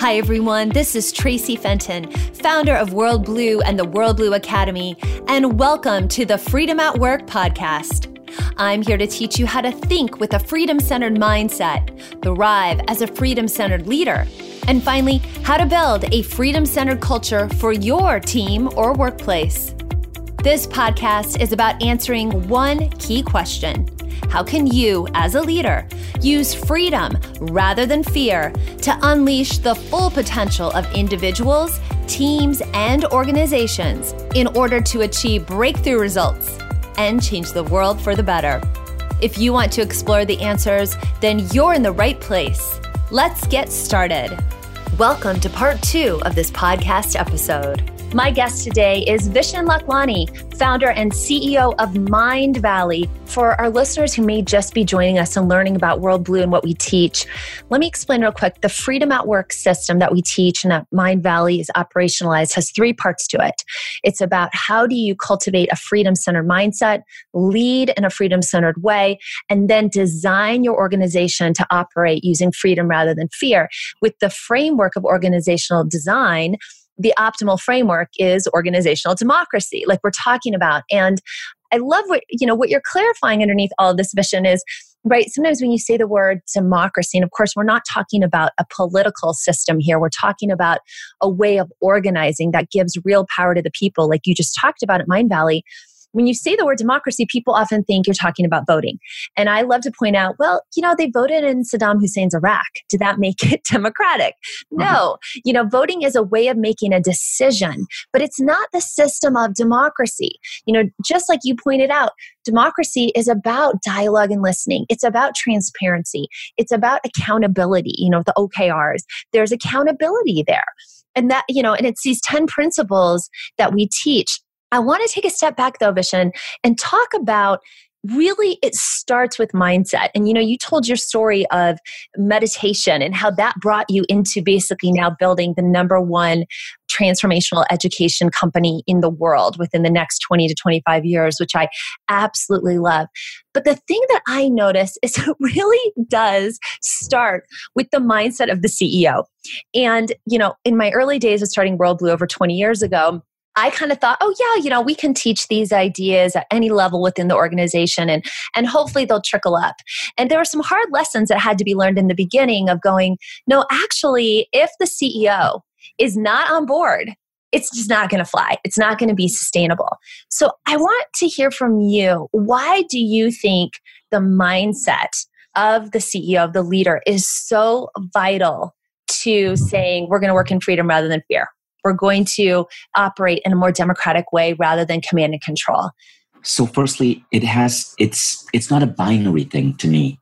Hi, everyone. This is Traci Fenton, founder of WorldBlu and the WorldBlu Academy, and welcome to the Freedom at Work podcast. I'm here to teach you how to think with a freedom centered mindset, thrive as a freedom centered leader, and finally, how to build a freedom centered culture for your team or workplace. This podcast is about answering one key question how can you, as a leader, use freedom rather than fear to unleash the full potential of individuals, teams, and organizations in order to achieve breakthrough results and change the world for the better? If you want to explore the answers, then you're in the right place. Let's get started. Welcome to part two of this podcast episode. My guest today is Vishen Lakhiani, founder and CEO of Mindvalley. For our listeners who may just be joining us and learning about WorldBlu and what we teach, let me explain real quick. The Freedom at Work system that we teach and that Mindvalley is operationalized has three parts to it. It's about how do you cultivate a freedom centered mindset, lead in a freedom centered way, and then design your organization to operate using freedom rather than fear. With the framework of organizational design, the optimal framework is organizational democracy, like we're talking about. And I love what, you know, what you're clarifying underneath all of this Vishen is right sometimes when you say the word democracy and of course we're not talking about a political system here we're talking about a way of organizing that gives real power to the people like you just talked about at mindvalley when you say the word democracy, people often think you're talking about voting. And I love to point out, well, you know, they voted in Saddam Hussein's Iraq. Did that make it democratic? No. Mm-hmm. You know, voting is a way of making a decision, but it's not the system of democracy. You know, just like you pointed out, democracy is about dialogue and listening. It's about transparency. It's about accountability, you know, the OKRs. There's accountability there. And that, you know, and it's these 10 principles that we teach I want to take a step back though, Vishen, and talk about really it starts with mindset. And you know you told your story of meditation and how that brought you into basically now building the number one transformational education company in the world within the next 20 to 25 years which i absolutely love. But the thing that i notice is it really does start with the mindset of the ceo and you know in my early days of starting WorldBlu over 20 years ago I kind of thought, oh yeah, you know, we can teach these ideas at any level within the organization and and hopefully they'll trickle up. And there were some hard lessons that had to be learned in the beginning of going, no, actually, if the CEO is not on board, it's just not going to fly. It's not going to be sustainable. So I want to hear from you. Why do you think the mindset of the CEO, of the leader, is so vital to saying we're going to work in freedom rather than fear? We're going to operate in a more democratic way rather than command and control. So firstly it has it's it's not a binary thing to me.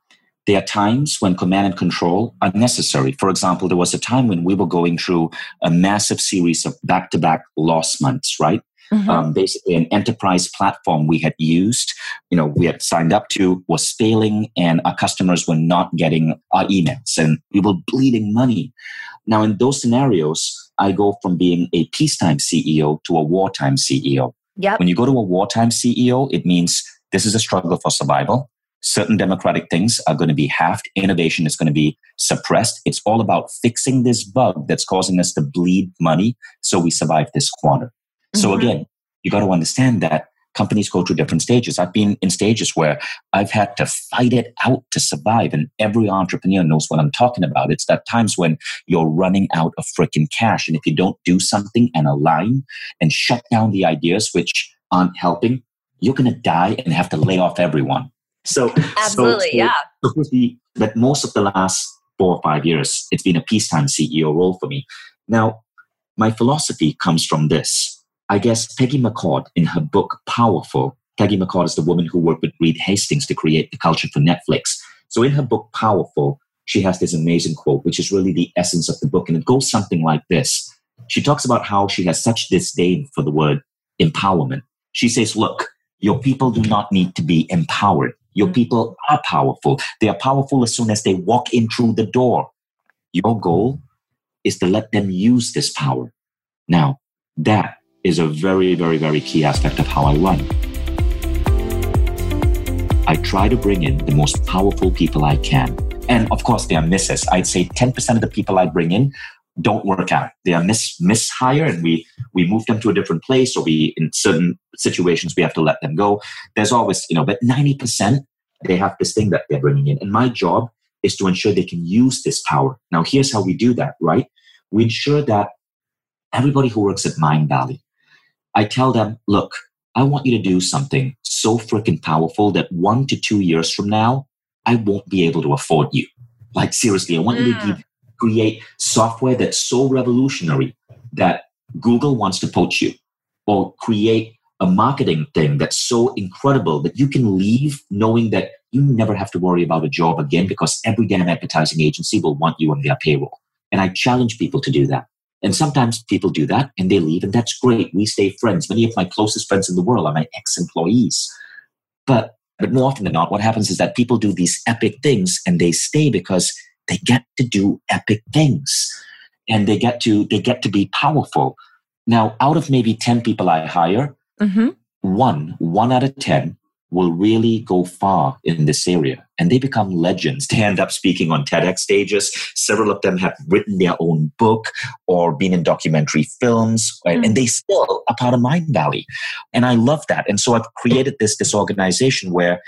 There are times when command and control are necessary. For example there was a time when we were going through a massive series of back-to-back loss months right Mm-hmm. Um, basically an enterprise platform we had used you know we had signed up to was failing and our customers were not getting our emails and we were bleeding money now in those scenarios I go from being a peacetime CEO to a wartime CEO. Yep. When you go to a wartime CEO, it means this is a struggle for survival. Certain democratic things are going to be halved. Innovation is going to be suppressed. It's all about fixing this bug that's causing us to bleed money so we survive this quarter. Mm-hmm. So again, you got to understand that companies go through different stages. I've been in stages where I've had to fight it out to survive, and every entrepreneur knows what I'm talking about. It's that times when you're running out of freaking cash, and if you don't do something and align and shut down the ideas which aren't helping, you're going to die and have to lay off everyone. So, absolutely, so, so yeah. But most of the last four or five years, it's been a peacetime CEO role for me. Now, my philosophy comes from this I guess Patty McCord, in her book Powerful, Patty McCord is the woman who worked with Reed Hastings to create the culture for Netflix. So in her book Powerful, she has this amazing quote, which is really the essence of the book. And it goes something like this. She talks about how she has such disdain for the word empowerment. She says, look, your people do not need to be empowered. Your people are powerful. They are powerful as soon as they walk in through the door. Your goal is to let them use this power. Now, that is a very, very, very key aspect of how I run. I try to bring in the most powerful people I can. And of course, there are misses. I'd say 10% of the people I bring in don't work out. They are mis mishire, and we we move them to a different place, or we in certain situations we have to let them go. There's always you know, but ninety percent they have this thing that they're bringing in, and my job is to ensure they can use this power. Now, here's how we do that, right? We ensure that everybody who works at Mindvalley, I tell them, look, I want you to do something so freaking powerful that one to two years from now, I won't be able to afford you. Like, seriously, I want mm. you to mm. create software that's so revolutionary that Google wants to poach you or create a marketing thing that's so incredible that you can leave knowing that you never have to worry about a job again because every damn advertising agency will want you on their payroll. And I challenge people to do that. And sometimes people do that and they leave, and that's great. We stay friends. Many of my closest friends in the world are my ex employees. But, but more often than not, what happens is that people do these epic things and they stay because they get to do epic things and they get to they get to be powerful now out of maybe 10 people i hire mm-hmm. one one out of 10 will really go far in this area and they become legends. They end up speaking on TEDx stages. Several of them have written their own book or been in documentary films, right? mm. and they still are part of Mindvalley. And I love that. And so I've created this, this organization where,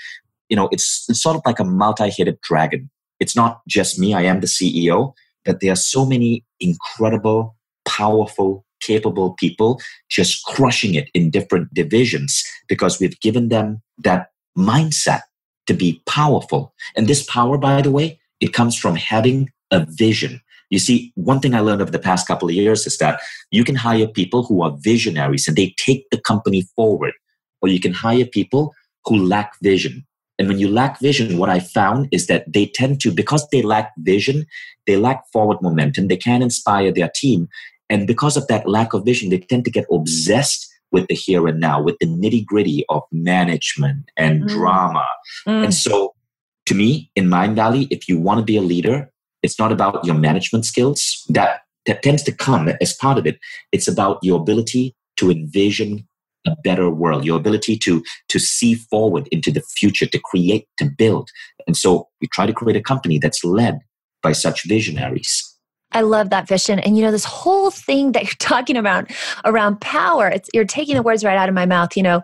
you know, it's, it's sort of like a multi-headed dragon. It's not just me, I am the CEO, but there are so many incredible, powerful capable people just crushing it in different divisions because we've given them that mindset to be powerful. And this power, by the way, it comes from having a vision. You see, one thing I learned over the past couple of years is that you can hire people who are visionaries and they take the company forward, or you can hire people who lack vision. And when you lack vision, what I found is that they tend to, because they lack vision, they lack forward momentum, they can't inspire their team, and because of that lack of vision, they tend to get obsessed with the here and now, with the nitty gritty of management and mm. drama. Mm. And so, to me, in Mindvalley, if you want to be a leader, it's not about your management skills. That that tends to come as part of it. It's about your ability to envision a better world, your ability to to see forward into the future, to create, to build. And so, we try to create a company that's led by such visionaries. I love that vision. And you know, this whole thing that you're talking about around power, it's, you're taking the words right out of my mouth. You know,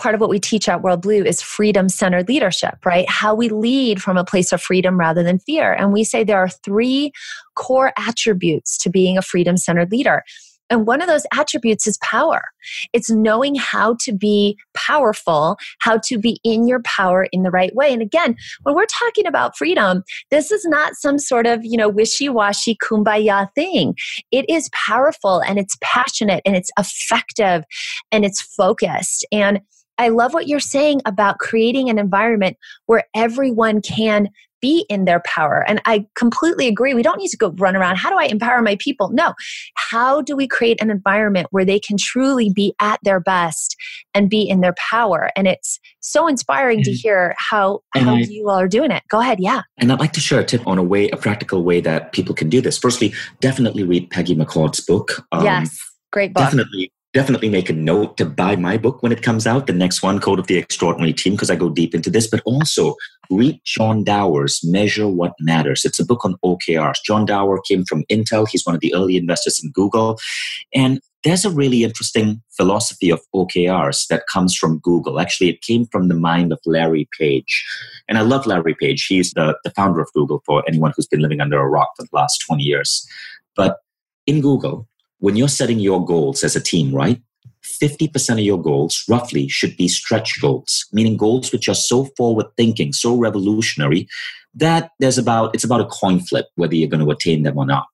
part of what we teach at WorldBlu is freedom centered leadership, right? How we lead from a place of freedom rather than fear. And we say there are three core attributes to being a freedom centered leader. And one of those attributes is power. It's knowing how to be powerful, how to be in your power in the right way. And again, when we're talking about freedom, this is not some sort of, you know, wishy-washy kumbaya thing. It is powerful and it's passionate and it's effective and it's focused. And I love what you're saying about creating an environment where everyone can be in their power. And I completely agree. We don't need to go run around. How do I empower my people? No. How do we create an environment where they can truly be at their best and be in their power? And it's so inspiring to hear how, how I, you all are doing it. Go ahead. Yeah. And I'd like to share a tip on a way, a practical way that people can do this. Firstly, definitely read Patty McCord's book. Um, yes. Great book. Definitely definitely make a note to buy my book when it comes out, the next one, Code of the Extraordinary Team, because I go deep into this, but also read John Doerr's Measure What Matters. It's a book on OKRs. John Doerr came from Intel. He's one of the early investors in Google. And there's a really interesting philosophy of OKRs that comes from Google. Actually, it came from the mind of Larry Page. And I love Larry Page. He's the, the founder of Google for anyone who's been living under a rock for the last 20 years. But in Google, when you're setting your goals as a team, right? 50% of your goals roughly should be stretch goals, meaning goals which are so forward thinking, so revolutionary that there's about, it's about a coin flip whether you're going to attain them or not.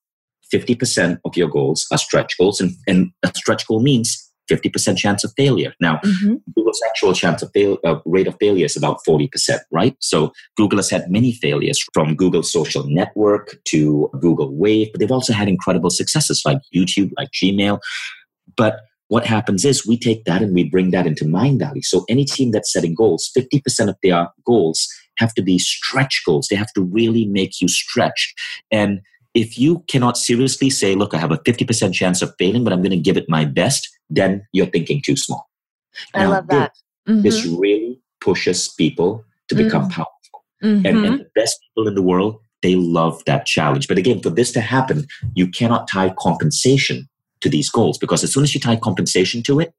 50% of your goals are stretch goals and, and a stretch goal means 50% chance of failure. Now, mm-hmm. Google's actual chance of fail, uh, rate of failure is about 40%, right? So Google has had many failures from Google social network to Google Wave, but they've also had incredible successes like YouTube, like Gmail. But what happens is we take that and we bring that into Mindvalley. So any team that's setting goals, 50% of their goals have to be stretch goals. They have to really make you stretch. And if you cannot seriously say, look, I have a 50% chance of failing, but I'm going to give it my best, then you're thinking too small. I now, love that. This, mm-hmm. this, really pushes people to become mm-hmm. powerful. Mm-hmm. And, and, the best people in the world, They love that challenge. But again, for this to happen, you cannot tie compensation to these goals because as soon as you tie compensation to it,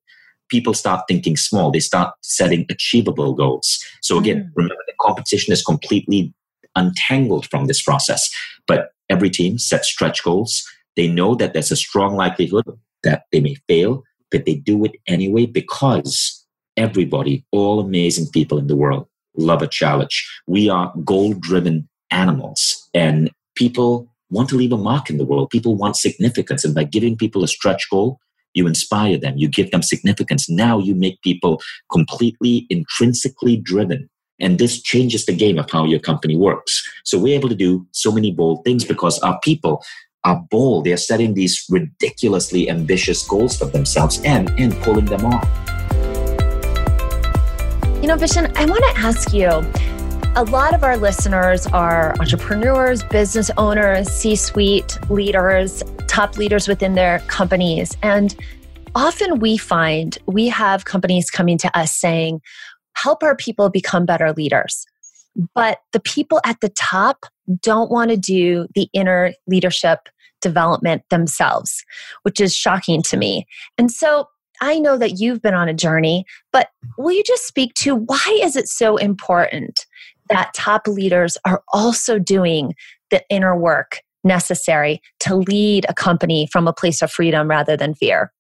people start thinking small. They start setting achievable goals. So again, mm. remember the competition is completely untangled from this process. But every team sets stretch goals. They know that there's a strong likelihood that they may fail, but they do it anyway because everybody, all amazing people in the world, love a challenge. We are goal driven animals, and people want to leave a mark in the world. People want significance. And by giving people a stretch goal, you inspire them, you give them significance. Now you make people completely intrinsically driven. And this changes the game of how your company works. So we're able to do so many bold things because our people are bold. They're setting these ridiculously ambitious goals for themselves and, and pulling them off. You know, Vishen, I want to ask you a lot of our listeners are entrepreneurs, business owners, C suite leaders, top leaders within their companies. And often we find we have companies coming to us saying, help our people become better leaders. But the people at the top don't want to do the inner leadership development themselves, which is shocking to me. And so I know that you've been on a journey, but will you just speak to why is it so important that top leaders are also doing the inner work necessary to lead a company from a place of freedom rather than fear?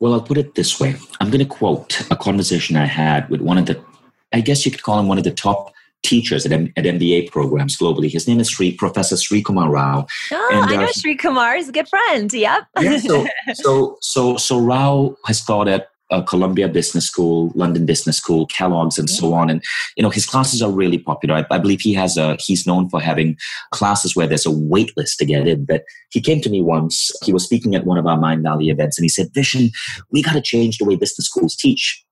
Well, I'll put it this way. I'm going to quote a conversation I had with one of the, I guess you could call him one of the top teachers at, M- at MBA programs globally. His name is Sri Professor Srikumar Rao. Oh, and, uh, I know Sri Kumar. He's a good friend. Yep. yeah, so, so, so, so Rao has taught at uh, Columbia Business School, London Business School, Kellogg's, and so on. And you know, his classes are really popular. I, I, believe he has a he's known for having classes where there's a wait list to get in. But he came to me once. He was speaking at one of our Mindvalley events, and he said, "Vishen, we got to change the way business schools teach."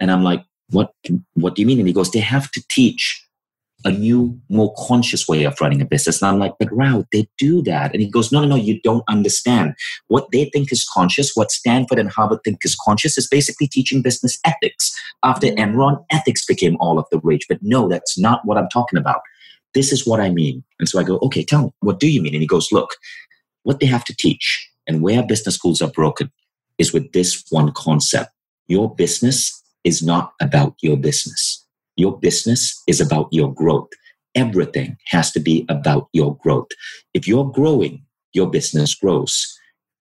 And I'm like, "What? What do you mean?" And he goes, "They have to teach." A new, more conscious way of running a business. And I'm like, but Rao, they do that. And he goes, no, no, no, you don't understand. What they think is conscious, what Stanford and Harvard think is conscious, is basically teaching business ethics. After mm. Enron, ethics became all of the rage. But no, that's not what I'm talking about. This is what I mean. And so I go, okay, tell me, what do you mean? And he goes, look, what they have to teach and where business schools are broken is with this one concept. Your business is not about your business your business is about your growth. Everything has to be about your growth. If you're growing, your business grows.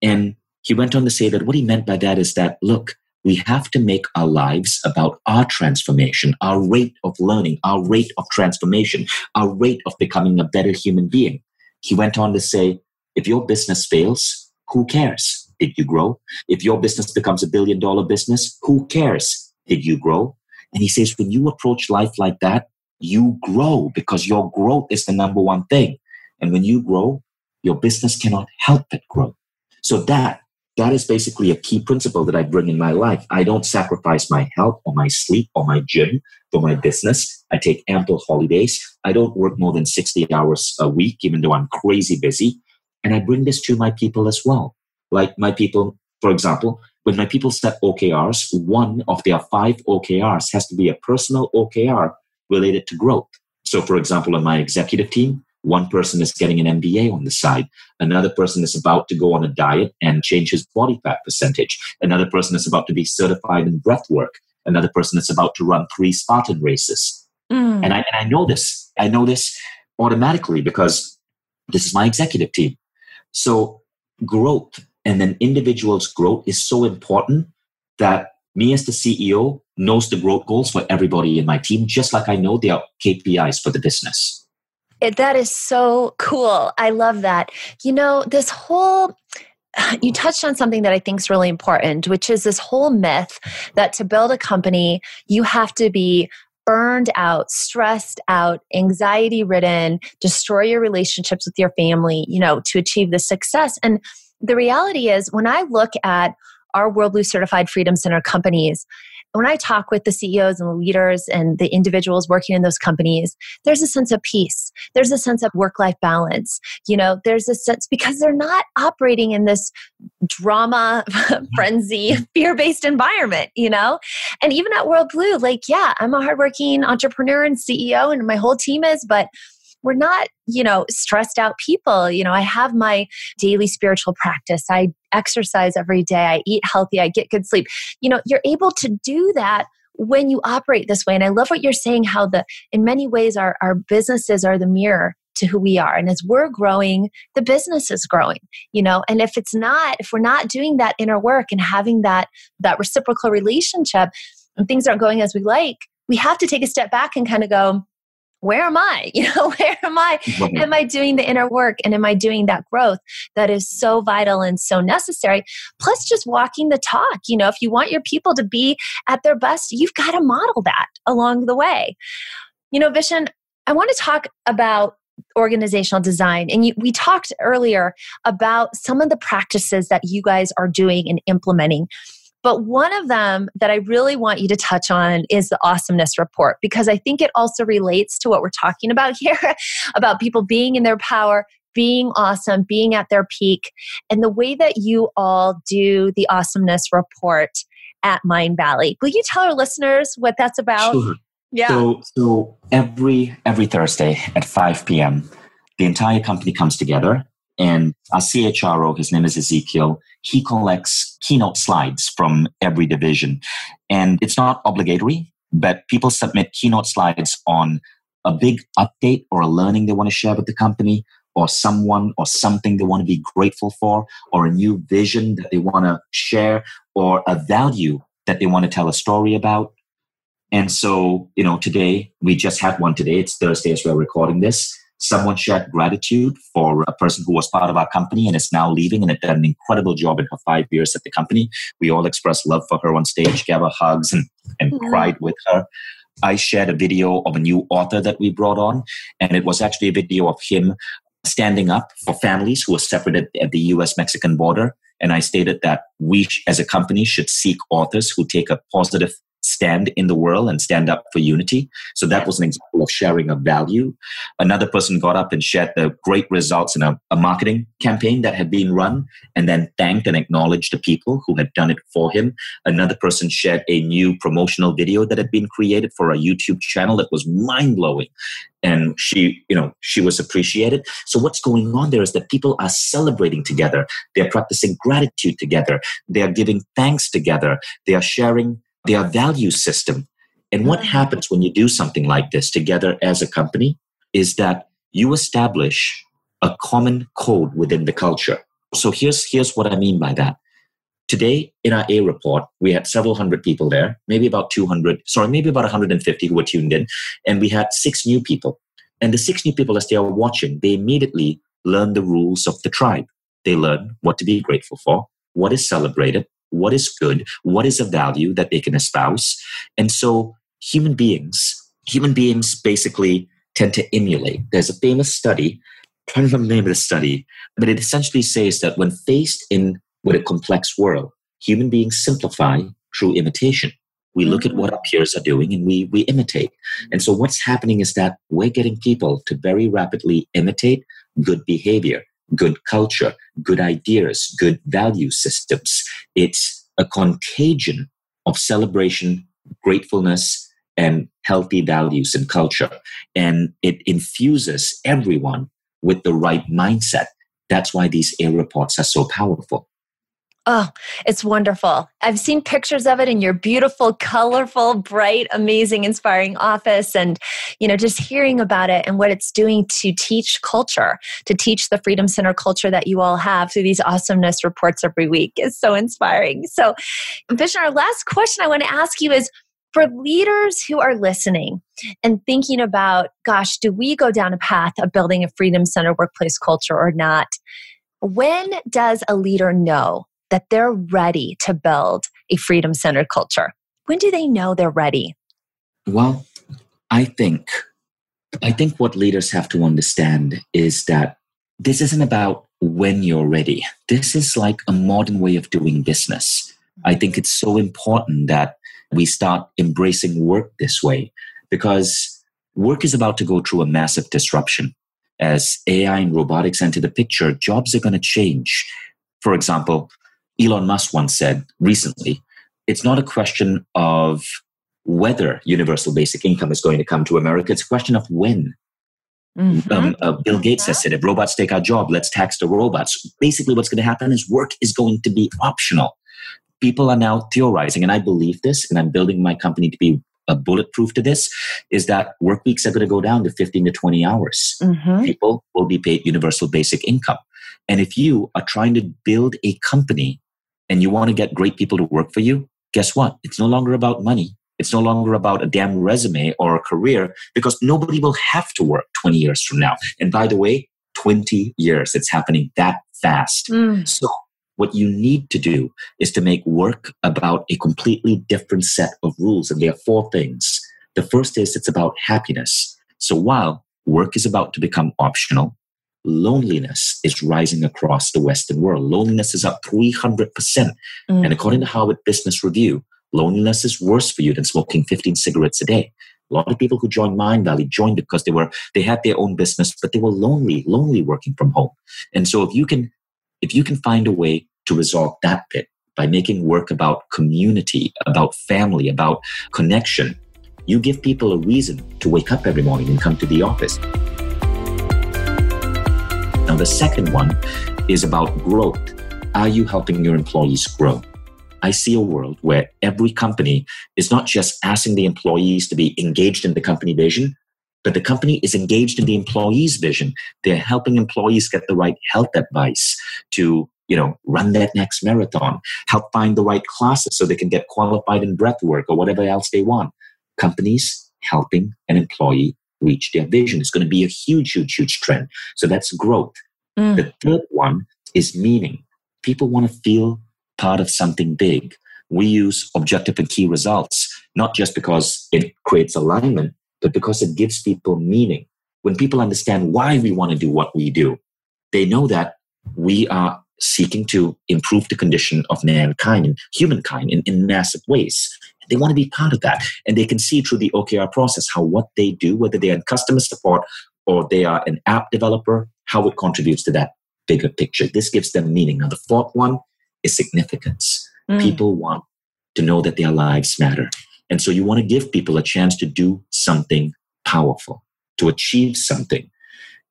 And he went on to say that what he meant by that is that, look, we have to make our lives about our transformation, our rate of learning, our rate of transformation, our rate of becoming a better human being. He went on to say, if your business fails, who cares? Did you grow? If your business becomes a billion dollar business, who cares? Did you grow? And he says, when you approach life like that, you grow because your growth is the number one thing. And when you grow, your business cannot help but grow. So that that is basically a key principle that I bring in my life. I don't sacrifice my health or my sleep or my gym for my business. I take ample holidays. I don't work more than 60 hours a week, even though I'm crazy busy. And I bring this to my people as well. Like my people, for example, when my people set OKRs, one of their five OKRs has to be a personal OKR related to growth. So, for example, on my executive team, one person is getting an MBA on the side. Another person is about to go on a diet and change his body fat percentage. Another person is about to be certified in breath work. Another person is about to run three Spartan races. Mm. And, I, and I know this. I know this automatically because this is my executive team. So growth and then individuals' growth is so important that me as the CEO knows the growth goals for everybody in my team, just like I know there are KPIs for the business. It, that is so cool. I love that. You know, this whole you touched on something that I think is really important, which is this whole myth that to build a company, you have to be burned out, stressed out, anxiety ridden, destroy your relationships with your family, you know, to achieve the success. And the reality is, when I look at our WorldBlu certified Freedom Center companies, when I talk with the CEOs and the leaders and the individuals working in those companies, there's a sense of peace. There's a sense of work life balance. You know, there's a sense because they're not operating in this drama, mm-hmm. frenzy, fear based environment, you know? And even at WorldBlu, like, yeah, I'm a hardworking entrepreneur and CEO and my whole team is, but we're not, you know, stressed out people. You know, I have my daily spiritual practice. I exercise every day. I eat healthy. I get good sleep. You know, you're able to do that when you operate this way. And I love what you're saying, how the, in many ways, our, our businesses are the mirror to who we are. And as we're growing, the business is growing, you know, and if it's not, if we're not doing that inner work and having that, that reciprocal relationship and things aren't going as we like, we have to take a step back and kind of go, where am I? You know, where am I? Am I doing the inner work and am I doing that growth that is so vital and so necessary? Plus, just walking the talk. You know, if you want your people to be at their best, you've got to model that along the way. You know, Vishen, I want to talk about organizational design. And you, we talked earlier about some of the practices that you guys are doing and implementing. But one of them that I really want you to touch on is the awesomeness report, because I think it also relates to what we're talking about here about people being in their power, being awesome, being at their peak, and the way that you all do the awesomeness report at Mindvalley. Will you tell our listeners what that's about? Sure. Yeah. So, so every every Thursday at 5 p.m., the entire company comes together and our CHRO, his name is Ezekiel, he collects keynote slides from every division. And it's not obligatory, but people submit keynote slides on a big update or a learning they want to share with the company, or someone or something they want to be grateful for, or a new vision that they want to share, or a value that they want to tell a story about. And so, you know, today we just had one today. It's Thursday as we're recording this someone shared gratitude for a person who was part of our company and is now leaving and had done an incredible job in her five years at the company. We all expressed love for her on stage, gave her hugs, and, and mm-hmm. cried with her. I shared a video of a new author that we brought on, and it was actually a video of him standing up for families who were separated at the US Mexican border. And I stated that we as a company should seek authors who take a positive stand in the world and stand up for unity. So that was an example of sharing a value. Another person got up and shared the great results in a, a, marketing campaign that had been run and then thanked and acknowledged the people who had done it for him. Another person shared a new promotional video that had been created for a YouTube channel that was mind blowing. And she, you know, she was appreciated. So what's going on there is that people are celebrating together. They're practicing gratitude together. They are giving thanks together. They are sharing their value system. And what mm-hmm. happens when you do something like this together as a company is that you establish a common code within the culture. So here's, here's what I mean by that. Today in our A report, we had several hundred people there, maybe about 200, sorry, maybe about 150 who were tuned in. And we had six new people. And the six new people, as they are watching, they immediately learn the rules of the tribe. They learn what to be grateful for, what is celebrated, what is good, what is a value that they can espouse. And so human beings, human beings basically tend to emulate. There's a famous study, I'm trying to remember the name of the study, but it essentially says that when faced in with a complex world, human beings simplify through imitation. We look at mm. what our peers are doing and we, we imitate. And so what's happening is that we're getting people to very rapidly imitate good behavior good culture, good ideas, good value systems. It's a contagion of celebration, gratefulness, and healthy values and culture. And it infuses everyone with the right mindset. That's why these A reports are so powerful. Oh, it's wonderful. I've seen pictures of it in your beautiful, colorful, bright, amazing, inspiring office. And, you know, just hearing about it and what it's doing to teach culture, to teach the Freedom Center culture that you all have through these awesomeness reports every week is so inspiring. So, Vishen, our last question I want to ask you is for leaders who are listening and thinking about, gosh, do we go down a path of building a Freedom Center workplace culture or not? When does a leader know that they're ready to build a freedom centered culture? When do they know they're ready? Well, I think I think what leaders have to understand is that this isn't about when you're ready. This is like a modern way of doing business. I mm-hmm. think it's so important that we start embracing work this way because work is about to go through a massive disruption. As AI and robotics enter the picture, jobs are going to change. For example, Elon Musk once said recently, it's not a question of whether universal basic income is going to come to America, it's a question of when. Mm-hmm. Um, uh, Bill Gates has said, if robots take our job, let's tax the robots. Basically, what's going to happen is work is going to be optional. People are now theorizing, and I believe this, and I'm building my company to be a bulletproof to this, is that work weeks are going to go down to 15 to 20 hours. Mm-hmm. People will be paid universal basic income. And if you are trying to build a company and you want to get great people to work for you, guess what? It's no longer about money. It's no longer about a damn resume or a career because nobody will have to work 20 years from now. And by the way, 20 years, it's happening that fast. Mm. So what you need to do is to make work about a completely different set of rules. And there are four things. The first is it's about happiness. So while work is about to become optional, loneliness is rising across the Western world. Loneliness is up 300%. Mm. And according to Harvard Business Review, loneliness is worse for you than smoking 15 cigarettes a day. A lot of people who joined Mindvalley joined because they were they had their own business, but they were lonely, lonely working from home. And so if you can if you can find a way to resolve that bit by making work about community, about family, about connection, you give people a reason to wake up every morning and come to the office. Now, the second one is about growth. Are you helping your employees grow? I see a world where every company is not just asking the employees to be engaged in the company vision, but the company is engaged in the employee's vision. They're helping employees get the right health advice to you know run that next marathon help find the right classes so they can get qualified in breath work or whatever else they want companies helping an employee reach their vision is going to be a huge huge huge trend so that's growth mm. the third one is meaning people want to feel part of something big. We use objective and key results, not just because it creates alignment, but because it gives people meaning. When people understand why we want to do what we do, they know that we are seeking to improve the condition of mankind and humankind in, in massive ways. They want to be part of that. And they can see through the OKR process how what they do, whether they're in customer support or they are an app developer, how it contributes to that bigger picture. This gives them meaning. Now, the fourth one is significance. Mm. People want to know that their lives matter. And so you want to give people a chance to do something powerful, to achieve something.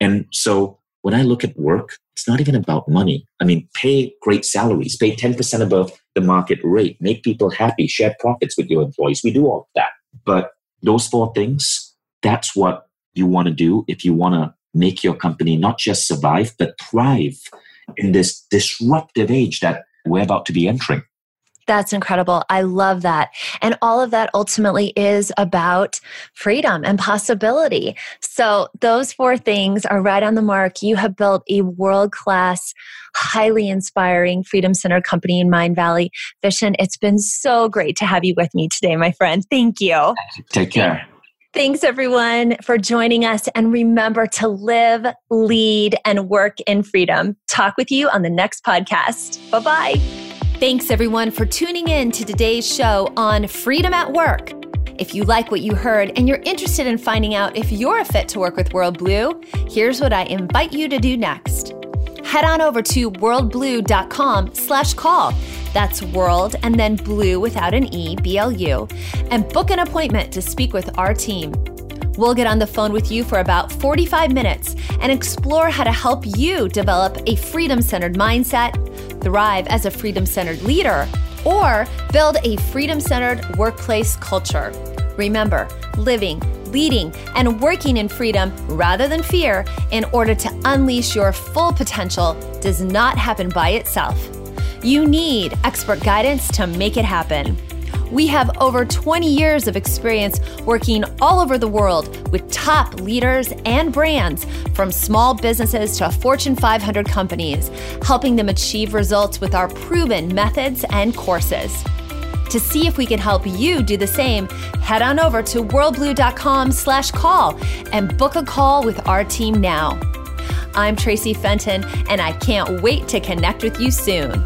And so when I look at work, it's not even about money. I mean, pay great salaries, pay 10% above the market rate, make people happy, share profits with your employees. We do all of that. But those four things, that's what you want to do if you want to make your company not just survive, but thrive in this disruptive age that we're about to be entering. That's incredible. I love that. And all of that ultimately is about freedom and possibility. So, those four things are right on the mark. You have built a world class, highly inspiring freedom center company in Mindvalley. Vishen, it's been so great to have you with me today, my friend. Thank you. Take care. Thanks, everyone, for joining us. And remember to live, lead, and work in freedom. Talk with you on the next podcast. Bye bye. Thanks, everyone, for tuning in to today's show on Freedom at Work. If you like what you heard and you're interested in finding out if you're a fit to work with WorldBlu, here's what I invite you to do next. Head on over to worldblu.com slash call that's world and then blue without an E, B L U, and book an appointment to speak with our team. We'll get on the phone with you for about 45 minutes and explore how to help you develop a freedom centered mindset, thrive as a freedom centered leader, or build a freedom centered workplace culture. Remember, living, leading, and working in freedom rather than fear in order to unleash your full potential does not happen by itself. You need expert guidance to make it happen. We have over 20 years of experience working all over the world with top leaders and brands, from small businesses to Fortune 500 companies, helping them achieve results with our proven methods and courses. To see if we can help you do the same, head on over to worldblu.com/call and book a call with our team now. I'm Traci Fenton, and I can't wait to connect with you soon.